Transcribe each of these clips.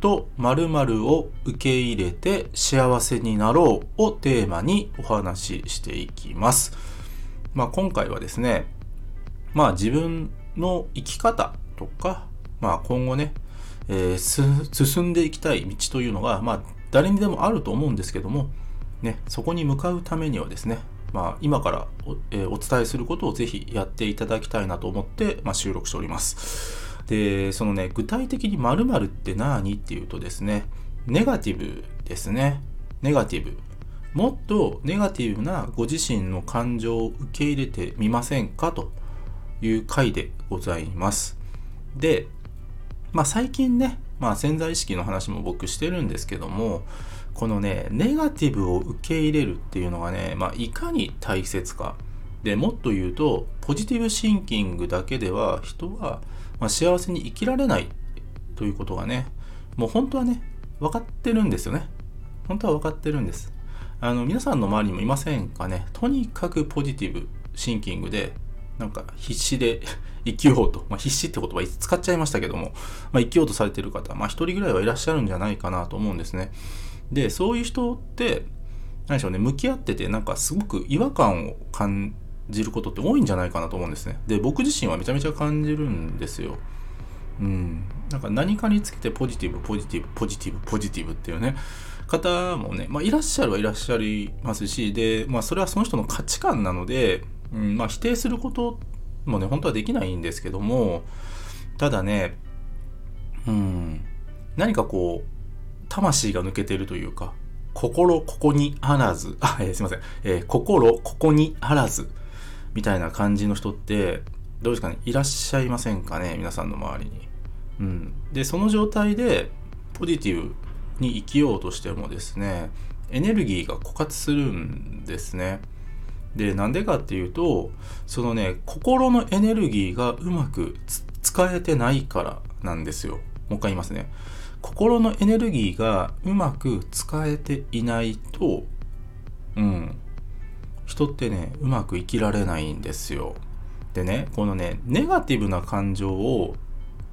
と〇〇を受け入れて幸せになろうをテーマにお話ししていきます。まあ今回はですね、まあ自分の生き方とか、まあ今後ね、えー進んでいきたい道というのが、まあ誰にでもあると思うんですけども、ね、そこに向かうためにはですね、まあ今からお,、えーお伝えすることをぜひやっていただきたいなと思って、まあ、収録しております。で、そのね、具体的に〇〇って何っていうとですね、ネガティブですね。ネガティブ。もっとネガティブなご自身の感情を受け入れてみませんか？という回でございます。で、まあ最近ね、まあ潜在意識の話も僕してるんですけども、このね、ネガティブを受け入れるっていうのがね、まあいかに大切か。でもっと言うと、ポジティブシンキングだけでは人は、まあ、幸せに生きられないということがね、もう本当はね、分かってるんですよね。本当は分かってるんです。あの、皆さんの周りにもいませんかね。とにかくポジティブシンキングで、なんか必死で生きようと、まあ、必死って言葉使っちゃいましたけども、まあ、生きようとされてる方、まあ一人ぐらいはいらっしゃるんじゃないかなと思うんですね。で、そういう人って、何でしょうね、向き合ってて、なんかすごく違和感を感じることって多いんじゃないかなと思うんですね。で、僕自身はめちゃめちゃ感じるんですよ。うん。なんか何かにつけてポジティブ、ポジティブ、ポジティブ、ポジティブっていうね、方もね、まあいらっしゃるはいらっしゃいますし、で、まあそれはその人の価値観なので、うん、まあ否定することもね、本当はできないんですけども、ただね、うん、何かこう、魂が抜けてるというか、心ここにあらず、あ、えーすいません、えー心ここにあらず、みたいな感じの人って、どうですかね、いらっしゃいませんかね、皆さんの周りに。うん。で、その状態で、ポジティブに生きようとしてもですね、エネルギーが枯渇するんですね。で、なんでかっていうと、そのね、心のエネルギーがうまく使えてないからなんですよ。もう一回言いますね。心のエネルギーがうまく使えていないと、うん、人ってね、うまく生きられないんですよ。でね、このね、ネガティブな感情を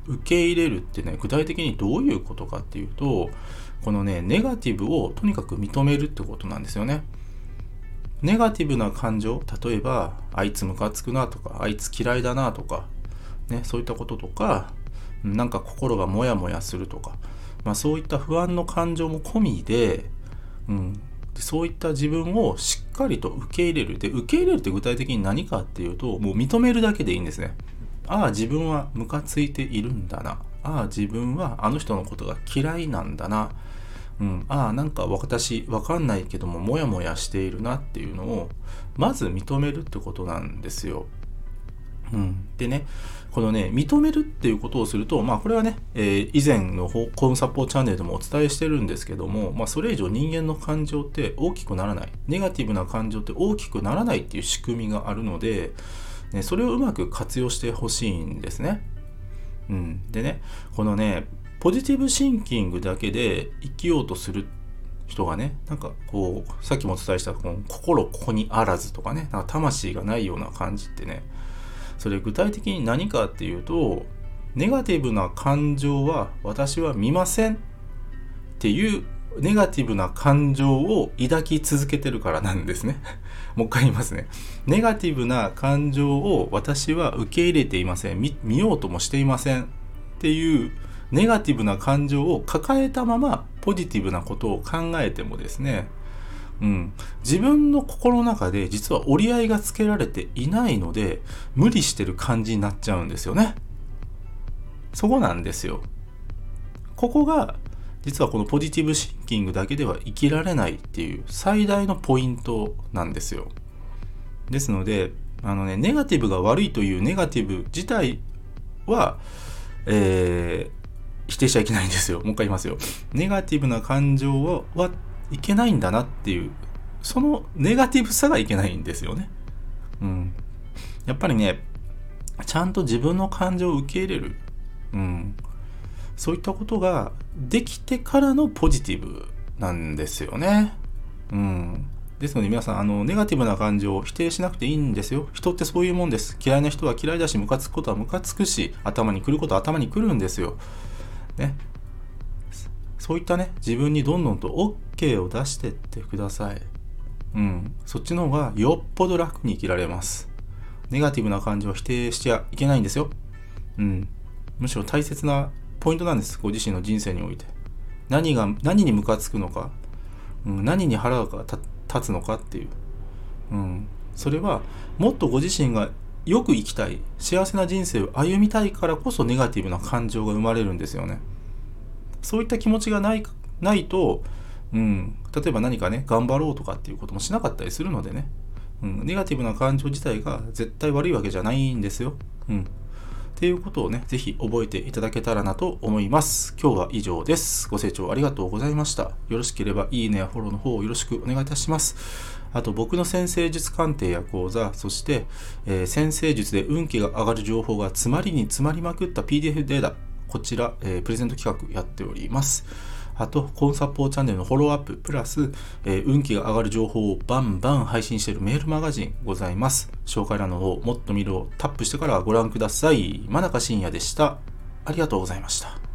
受け入れるってね、具体的にどういうことかっていうと、このね、ネガティブをとにかく認めるってことなんですよね。ネガティブな感情、例えば、あいつムカつくなとか、あいつ嫌いだなとか、ね、そういったこととか、なんか心がモヤモヤするとか、まあ、そういった不安の感情も込みで、うん、そういった自分をしっかりと受け入れる。で、受け入れるって具体的に何かっていうと、もう認めるだけでいいんですね。ああ、自分はムカついているんだな。ああ、自分はあの人のことが嫌いなんだな。うん、ああ、なんか私、わかんないけども、モヤモヤしているなっていうのを、まず認めるってことなんですよ。うん、でね、このね、認めるっていうことをすると、まあこれはね、えー以前のコンサポーチャンネルでもお伝えしてるんですけども、まあそれ以上人間の感情って大きくならない。ネガティブな感情って大きくならないっていう仕組みがあるので、ね、それをうまく活用してほしいんですね。うん。でね、このね、ポジティブシンキングだけで生きようとする人がね、なんかこう、さっきもお伝えした、この心ここにあらずとかね、なんか魂がないような感じってね、それ具体的に何かっていうと、ネガティブな感情は私は見ませんっていうネガティブな感情を抱き続けてるからなんですね。もう一回言いますね。ネガティブな感情を私は受け入れていません。見見ようともしていませんっていうネガティブな感情を抱えたままポジティブなことを考えてもですね、うん、自分の心の中で実は折り合いがつけられていないので無理してる感じになっちゃうんですよね。そこなんですよ。ここが実はこのポジティブシンキングだけでは生きられないっていう最大のポイントなんですよ。ですので、あのね、ネガティブが悪いというネガティブ自体は、えー否定しちゃいけないんですよ。もう一回言いますよ。ネガティブな感情はいけないんだなっていうそのネガティブさがいけないんですよね。うん。やっぱりね、ちゃんと自分の感情を受け入れる。うん。そういったことができてからのポジティブなんですよね。うん。ですので皆さん、あの、ネガティブな感情を否定しなくていいんですよ。人ってそういうもんです。嫌いな人は嫌いだし、ムカつくことはムカつくし、頭に来ることは頭に来るんですよ。ね。そういったね、自分にどんどんと OK を出してってください。うん。そっちの方がよっぽど楽に生きられます。ネガティブな感情を否定しちゃいけないんですよ。うん。むしろ大切なポイントなんです。ご自身の人生において。何が、何にムカつくのか、うん、何に腹が立つのかっていう。うん。それは、もっとご自身がよく生きたい、幸せな人生を歩みたいからこそネガティブな感情が生まれるんですよね。そういった気持ちがない、ないと、うん、例えば何かね、頑張ろうとかっていうこともしなかったりするのでね、うん、ネガティブな感情自体が絶対悪いわけじゃないんですよ。うん。っていうことをね、ぜひ覚えていただけたらなと思います。今日は以上です。ご清聴ありがとうございました。よろしければいいねやフォローの方をよろしくお願いいたします。あと僕の先生術鑑定や講座、そして、えー、先生術で運気が上がる情報が詰まりに詰まりまくった PDF データ、こちら、えー、プレゼント企画やっております。あと、コンサポーチャンネルのフォローアップ、プラス、えー、運気が上がる情報をバンバン配信しているメールマガジンございます。紹介欄の方、もっと見るをタップしてからご覧ください。真中深也でした。ありがとうございました。